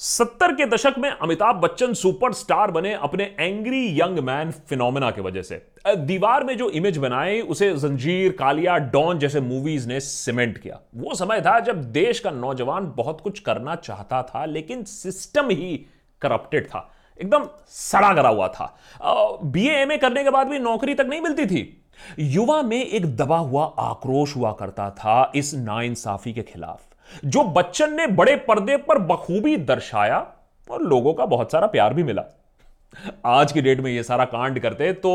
सत्तर के दशक में अमिताभ बच्चन सुपरस्टार बने अपने एंग्री यंग मैन फिनोमेना की वजह से। दीवार में जो इमेज बनाई, उसे जंजीर, कालिया, डॉन जैसे मूवीज़ ने सीमेंट किया। वो समय था जब देश का नौजवान बहुत कुछ करना चाहता था, लेकिन सिस्टम ही करप्टेड था। एकदम सड़ा गरा हुआ था। बी एम ए करने के बाद भी नौकरी तक नहीं मिलती थी। युवा में एक दबा हुआ आक्रोश हुआ करता था इस नाइंसाफी के खिलाफ। जो बच्चन ने बड़े पर्दे पर बखूबी दर्शाया और लोगों का बहुत सारा प्यार भी मिला। आज की डेट में ये सारा कांड करते तो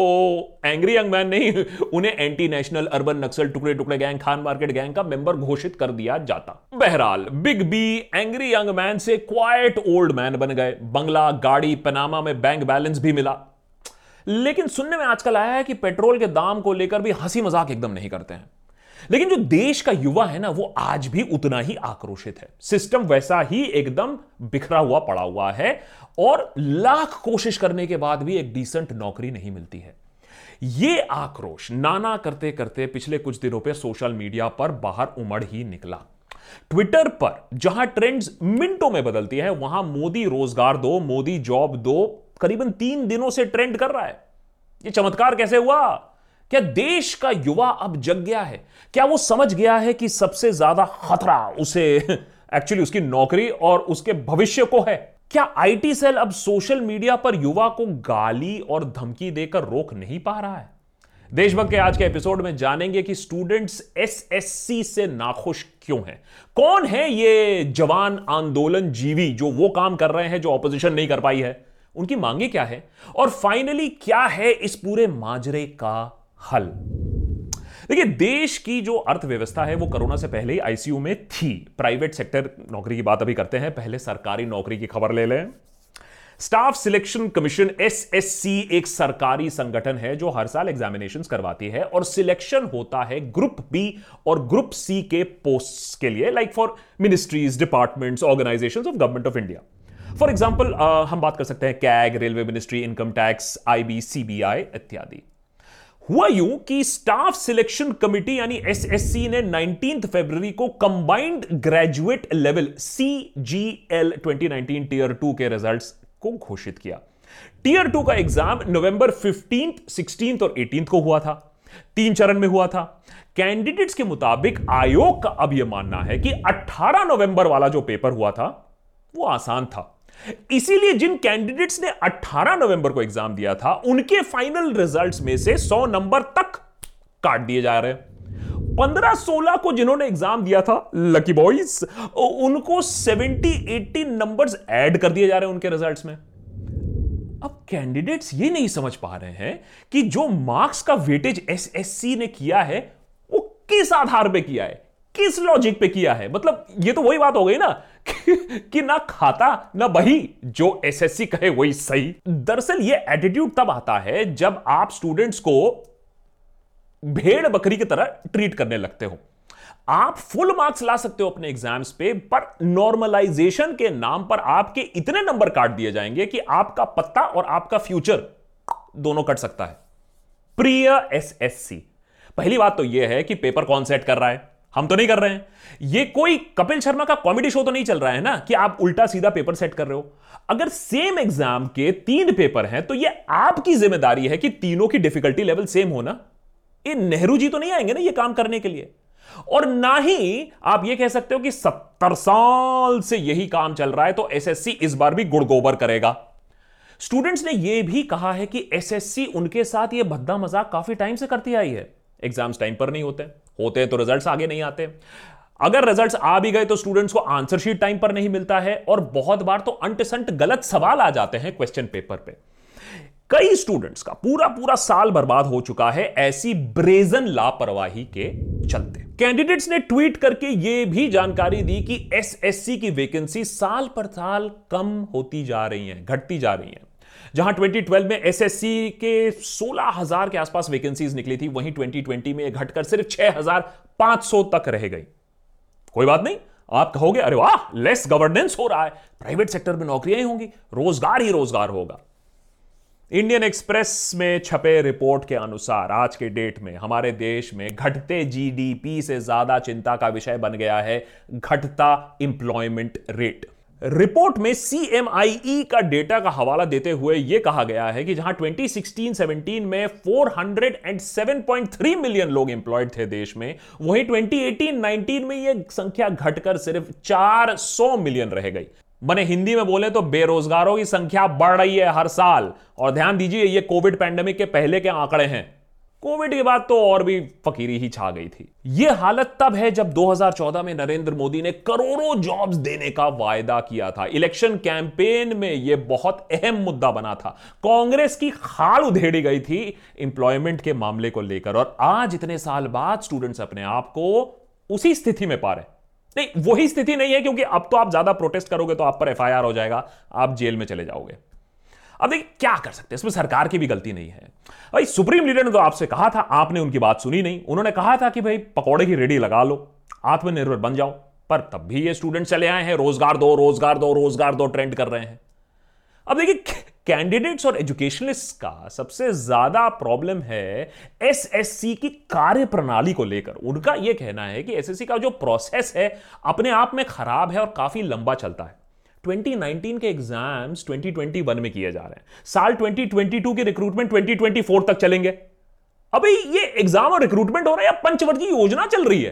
एंग्री यंग मैन नहीं, उन्हें एंटी नेशनल अर्बन नक्सल टुकड़े टुकड़े गैंग, खान मार्केट गैंग का मेंबर घोषित कर दिया जाता। बहरहाल, big B angry young man से क्वाइट ओल्ड मैन बन गए। बंगला, गाड़ी, पनामा में बैंक बैलेंस भी मिला। लेकिन सुनने में आजकल आया है कि पेट्रोल के दाम को लेकर भी हँसी मज़ाक एकदम नहीं करते हैं। लेकिन जो देश का युवा है ना, वो आज भी उतना ही आक्रोशित है। सिस्टम वैसा ही एकदम बिखरा हुआ पड़ा हुआ है और लाख कोशिश करने के बाद भी एक डिसेंट नौकरी नहीं मिलती है। ये आक्रोश नाना करते करते पिछले कुछ दिनों पे सोशल मीडिया पर बाहर उमड़ ही निकला। ट्विटर पर जहाँ ट्रेंड्स मिनटों में बदलती है, वहाँ मोदी रोज़गार दो, मोदी जॉब दो, करीबन तीन दिनों से ट्रेंड कर रहा है। ये चमत्कार कैसे हुआ? क्या देश का युवा अब जग गया है? क्या वो समझ गया है कि सबसे ज़्यादा खतरा उसे एक्चुअली उसकी नौकरी और उसके भविष्य को है? क्या आईटी सेल अब सोशल मीडिया पर युवा को गाली और धमकी देकर रोक नहीं पा रहा है? देशभक्त के आज के एपिसोड में जानेंगे कि स्टूडेंट्स एसएससी से नाखुश क्यों हैं? कौन है ये जवान आंदोलन जीवी जो वो काम कर रहे हैं जो ऑपोजिशन नहीं कर पाई है? उनकी मांगे क्या है? और फाइनली क्या है इस पूरे माजरे का हल। देखिए, देश की जो अर्थव्यवस्था है, वो कोरोना से पहले ही आईसीयू में थी। प्राइवेट सेक्टर नौकरी की बात अभी करते हैं। पहले सरकारी नौकरी की खबर ले लें। स्टाफ सिलेक्शन कमीशन एसएससी एक सरकारी संगठन है, जो हर साल एग्जामिनेशन करवाती है और सिलेक्शन होता है ग्रुप बी और ग्रुप सी के पोस्ट के लिए like for ministries departments organisation of government of India for example हम बात कर सकते हैं CAG railway ministry income tax IB CBI इत्यादि। हुआ यूँ कि स्टाफ सिलेक्शन कमिटी यानी एसएससी ने 19 फरवरी को combined graduate level C G L 2019 tier two के रिजल्ट्स को घोषित किया। टीयर टू का एग्ज़ाम नवंबर 15th, 16th और 18th को हुआ था। तीन चरण में हुआ था। कैंडिडेट्स के मुताबिक आयोग का अब यह मानना है कि 18 नवंबर वाला जो पेपर हुआ था वो आसान था। इसीलिए जिन कैंडिडेट्स ने 18 नवंबर को एग्ज़ाम दिया था, उनके फाइनल रिजल्ट्स में से 100 नंबर तक काट दिए जा रहे हैं। पंद्रह सोलह को जिन्होंने एग्ज़ाम दिया था लकी बॉयज़ उनको 70 80 नंबर्स ऐड कर दिए जा रहे हैं उनके रिजल्ट्स में। अब कैंडिडेट्स ये नहीं समझ पा रहे हैं कि जो मार्क्स का वेटेज एसएससी ने किया है, वो किस आधार पे किया है? किस लॉजिक पे किया है? मतलब ये तो वही बात हो गई ना कि, ना खाता ना बही जो एसएससी कहे वही सही। दरअसल ये एटीट्यूड तब आता है जब आप स्टूडेंट्स को भेड़ बकरी की तरह ट्रीट करने लगते हो। आप फुल मार्क्स ला सकते हो अपने एग्ज़ाम्स पे पर नॉर्मलाइजेशन के नाम पर आपके इतने नंबर काट दिए जाएँगे कि आपका पत्ता और आपका फ्यूचर दोनों कट सकता है। प्रिय एसएससी पहली बात तो यह है कि पेपर कौन सेट कर रहा है? हम तो नहीं कर रहे हैं। ये कोई कपिल शर्मा का कॉमेडी शो तो नहीं चल रहा है ना कि आप उल्टा सीधा पेपर सेट कर रहे हो? अगर सेम एग्ज़ाम के तीन पेपर हैं तो ये आपकी ज़िम्मेदारी है कि तीनों की डिफिकल्टी लेवल सेम हो ना? ये नेहरू जी तो नहीं आएँगे ना ये काम करने के लिए? और ना ही आप ये कह सकते हो कि सत्तर साल से यही काम चल रहा है तो एसएससी इस बार भी गुड़गोबर करेगा। स्टूडेंट्स ने यह भी कहा है कि एसएससी उनके साथ यह भद्दा मज़ाक काफ़ी टाइम से करती आई है। एग्ज़ाम्स टाइम पर नहीं होते। होते हैं तो रिजल्ट्स आगे नहीं आते। अगर रिजल्ट्स आ भी गए तो स्टूडेंट्स को आंसर शीट टाइम पर नहीं मिलता है और बहुत बार तो अंटसंट गलत सवाल आ जाते हैं क्वेश्चन पेपर पे। कई स्टूडेंट्स का पूरा पूरा साल बर्बाद हो चुका है ऐसी ब्रेजन लापरवाही के चलते। कैंडिडेट्स ने ट्वीट करके यह भी जानकारी दी कि एसएससी की वैकेंसी साल पर साल कम होती जा रही है, घटती जा रही है। जहाँ 2012 में एसएससी के 16000 के आसपास वैकेंसीज निकली थी, वहीं 2020 में घटकर सिर्फ़ 6500 तक रह गई। कोई बात नहीं, आप कहोगे, अरे वाह लेस गवर्नेंस हो रहा है। प्राइवेट सेक्टर में नौकरियाँ ही होंगी, रोज़गार ही रोज़गार होगा। इंडियन एक्सप्रेस में छपे रिपोर्ट के अनुसार, आज के डेट में हमारे देश में घटते जीडीपी से ज़्यादा चिंता का विषय बन गया है, घटता इंप्लॉयमेंट रेट रिपोर्ट में सीएमआईई का डेटा का हवाला देते हुए यह कहा गया है कि जहाँ 2016-17 में 407.3 मिलियन लोग एम्प्लॉयड थे देश में, वहीं 2018-19 में यह संख्या घटकर सिर्फ़ 400 मिलियन रह गई। बने हिंदी में बोले तो बेरोजगारों की संख्या बढ़ रही है हर साल। और ध्यान दीजिए, ये कोविड पैंडेमिक के पहले के आंकड़े हैं। कोविड के बाद तो और भी फकीरी ही छा गई थी। यह हालत तब है जब 2014 में नरेंद्र मोदी ने करोड़ों जॉब्स देने का वायदा किया था। इलेक्शन कैंपेन में यह बहुत अहम मुद्दा बना था। कांग्रेस की खाल उधेड़ी गई थी इंप्लॉयमेंट के मामले को लेकर और आज इतने साल बाद स्टूडेंट्स अपने आप को उसी स्थिति में पा रहे नहीं, वही स्थिति नहीं है क्योंकि अब तो आप ज़्यादा प्रोटेस्ट करोगे तो आप पर एफआईआर हो जाएगा। आप जेल में चले जाओगे। अब देखिए, क्या कर सकते हैं? इसमें सरकार की भी गलती नहीं है। भाई, सुप्रीम लीडर ने तो आपसे कहा था, आपने उनकी बात सुनी नहीं। उन्होंने कहा था कि भाई, पकौड़े की रेडी लगा लो, आत्मनिर्भर बन जाओ। पर तब भी ये स्टूडेंट चले आए हैं, रोज़गार दो रोज़गार दो रोज़गार दो ट्रेंड कर रहे हैं। अब देखिए कैंडिडेट्स और एजुकेशनिस्ट का सबसे ज़्यादा प्रॉब्लम है एसएससी की कार्य प्रणाली को लेकर। उनका यह कहना है कि एसएससी का जो प्रोसेस है, अपने आप में खराब है और काफ़ी लंबा चलता है। 2019 के एग्ज़ाम्स 2021 में किए जा रहे हैं। साल 2022 के रिक्रूटमेंट 2024 तक चलेंगे। अभी ये एग्ज़ाम और रिक्रूटमेंट हो रहा है या पंचवर्गीय योजना चल रही है?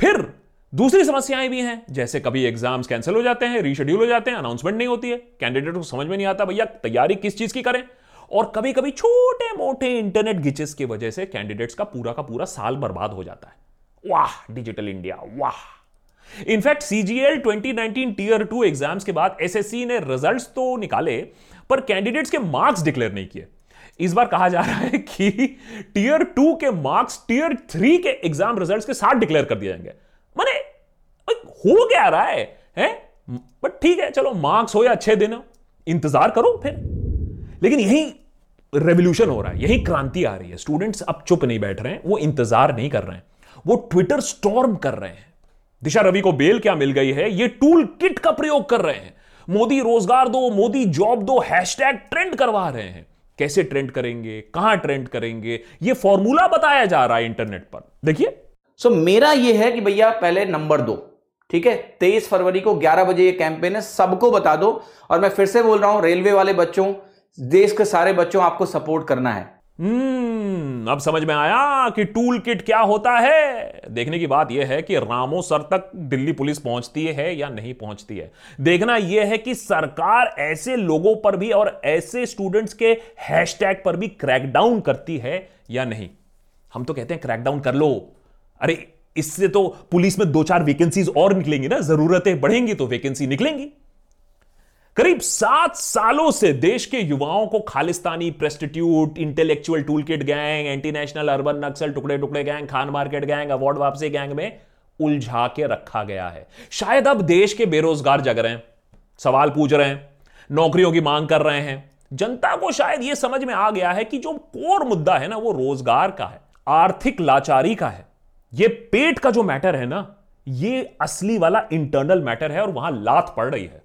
फिर दूसरी समस्याएँ भी हैं, जैसे कभी एग्ज़ाम्स कैंसिल हो जाते हैं रीशेड्यूल हो जाते हैं अनाउंसमेंट नहीं होती है। कैंडिडेट को समझ में नहीं आता, भैया, तैयारी किस चीज़ की करें? और कभी कभी छोटे मोटे इंटरनेट गिचेस की वजह से कैंडिडेट्स का पूरा का पूरा साल बर्बाद हो जाता है। वाह डिजिटल इंडिया वाह। In fact CGL 2019 tier two exams के बाद एसएससी ने रिजल्ट्स तो निकाले, पर कैंडिडेट्स के मार्क्स डिक्लेयर नहीं किए। इस बार कहा जा रहा है कि टीयर टू के मार्क्स टीयर थ्री के एग्ज़ाम रिजल्ट्स के साथ डिक्लेयर कर दिए जाएँगे। माने हो क्या रहा है? हैं? बट ठीक है, चलो मार्क्स हो या अच्छे दिन इंतज़ार करो फिर। लेकिन यही रेवोल्यूशन हो रहा है, यही क्रांति आ रही है। स्टूडेंट्स अब चुप नहीं बैठ रहे हैं, वो इंतज़ार नहीं कर रहे हैं। वो ट्विटर स्टॉर्म कर रहे हैं। दिशा रवि को बेल क्या मिल गई है? ये टूल किट का प्रयोग कर रहे हैं। मोदी रोज़गार दो मोदी जॉब दो हैशटैग ट्रेंड करवा रहे हैं। कैसे ट्रेंड करेंगे? कहाँ ट्रेंड करेंगे? ये फॉर्मूला बताया जा रहा है इंटरनेट पर। देखिए। सो so, मेरा ये है कि भैया पहले नंबर दो ठीक है? तेईस फरवरी को 11 बजे ये कैंपेन है सबको बता दो। और मैं फिर से बोल रहा हूँ रेलवे वाले बच्चों देश के सारे बच्चों आपको सपोर्ट करना है। हम्म अब समझ में आया कि टूल किट क्या होता है। देखने की बात यह है कि रामो सर तक दिल्ली पुलिस पहुँचती है या नहीं पहुँचती है। देखना यह है कि सरकार ऐसे लोगों पर भी और ऐसे स्टूडेंट्स के हैशटैग पर भी क्रैकडाउन करती है या नहीं? हम तो कहते हैं क्रैकडाउन कर लो। अरे, इससे तो पुलिस में दो चार वैकेंसीज और निकलेंगी ना, जरूरतें बढ़ेंगी तो वैकेंसी निकलेंगी। करीब सात सालों से देश के युवाओं को Khalistani presstitute intellectual tool kit gang anti national urban Naxal टुकड़े टुकड़े gang Khan market gang award वापसी गैंग में उलझा के रखा गया है। शायद अब देश के बेरोजगार जग रहे हैं, सवाल पूछ रहे हैं, नौकरियों की मांग कर रहे हैं। जनता को शायद यह समझ में आ गया है कि जो कोर मुद्दा है ना, वो रोज़गार का है, आर्थिक लाचारी का है। ये पेट का जो मैटर है ना, ये असली वाला इंटरनल मैटर है और वहाँ लात पड़ रही है।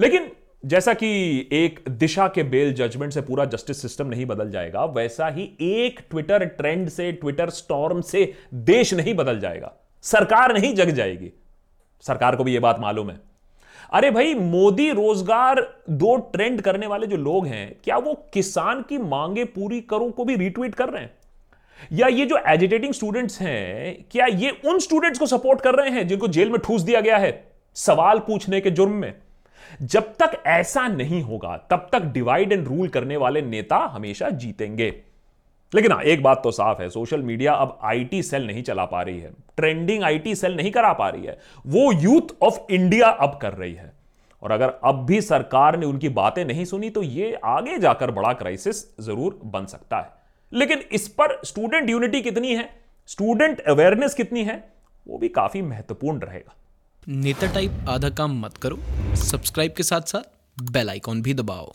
लेकिन जैसा कि एक दिशा के बेल जजमेंट से पूरा जस्टिस सिस्टम नहीं बदल जाएगा, वैसा ही एक ट्विटर ट्रेंड से, ट्विटर स्टॉर्म से देश नहीं बदल जाएगा। सरकार नहीं जग जाएगी। सरकार को भी यह बात मालूम है। अरे भाई, मोदी रोज़गार दो ट्रेंड करने वाले जो लोग हैं, क्या वो किसान की मांगे पूरी करो को भी रिट्वीट कर रहे हैं? या ये जो एजिटेटिंग स्टूडेंट्स हैं, क्या ये उन स्टूडेंट्स को सपोर्ट कर रहे हैं जिनको जेल में ठूस दिया गया है? सवाल पूछने के जुर्म में। जब तक ऐसा नहीं होगा, तब तक डिवाइड एंड रूल करने वाले नेता हमेशा जीतेंगे। लेकिन हाँ एक बात तो साफ़ है सोशल मीडिया अब आईटी सेल नहीं चला पा रही है। ट्रेंडिंग आईटी सेल नहीं करा पा रही है। वो यूथ ऑफ़ इंडिया अब कर रही है। और अगर अब भी सरकार ने उनकी बातें नहीं सुनी तो ये आगे जाकर बड़ा क्राइसिस ज़रूर बन सकता है। लेकिन इस पर स्टूडेंट यूनिटी कितनी है? स्टूडेंट अवेयरनेस कितनी है? वो भी काफ़ी महत्वपूर्ण रहेगा। नेता टाइप आधा काम मत करो सब्सक्राइब के साथ साथ बेल आइकॉन भी दबाओ।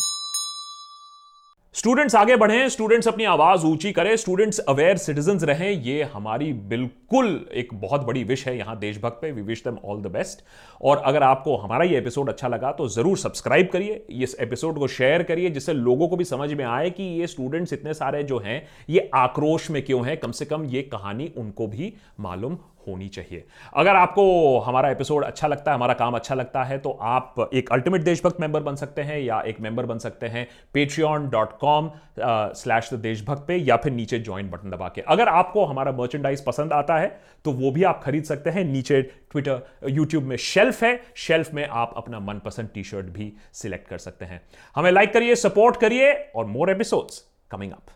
स्टूडेंट्स आगे बढ़े स्टूडेंट्स अपनी आवाज़ ऊँची करें स्टूडेंट्स अवेयर सिटीजन रहें, ये हमारी बिल्कुल एक बहुत बड़ी विश है यहाँ देशभक्त पे we wish them all the best और अगर आपको हमारा ये एपिसोड अच्छा लगा तो ज़रूर सब्सक्राइब करिए, इस एपिसोड को शेयर करिए, जिससे लोगों को भी समझ में आए कि ये स्टूडेंट्स इतने सारे जो हैं, ये आक्रोश में क्यों है, कम से कम ये कहानी उनको भी मालूम होनी चाहिए। अगर आपको हमारा एपिसोड अच्छा लगता है, हमारा काम अच्छा लगता है तो आप एक अल्टीमेट देशभक्त मेंबर बन सकते हैं या एक मेंबर बन सकते हैं Patreon dot com slash the Deshbhakt पे, या फिर नीचे ज्वाइन बटन दबा के। अगर आपको हमारा मर्चेंडाइज पसंद आता है तो वो भी आप खरीद सकते हैं। नीचे ट्विटर यूट्यूब में शेल्फ है। शेल्फ में आप अपना मनपसंद टी शर्ट भी सिलेक्ट कर सकते हैं। हमें लाइक करिए सपोर्ट करिए और मोर एपिसोड्स कमिंग अप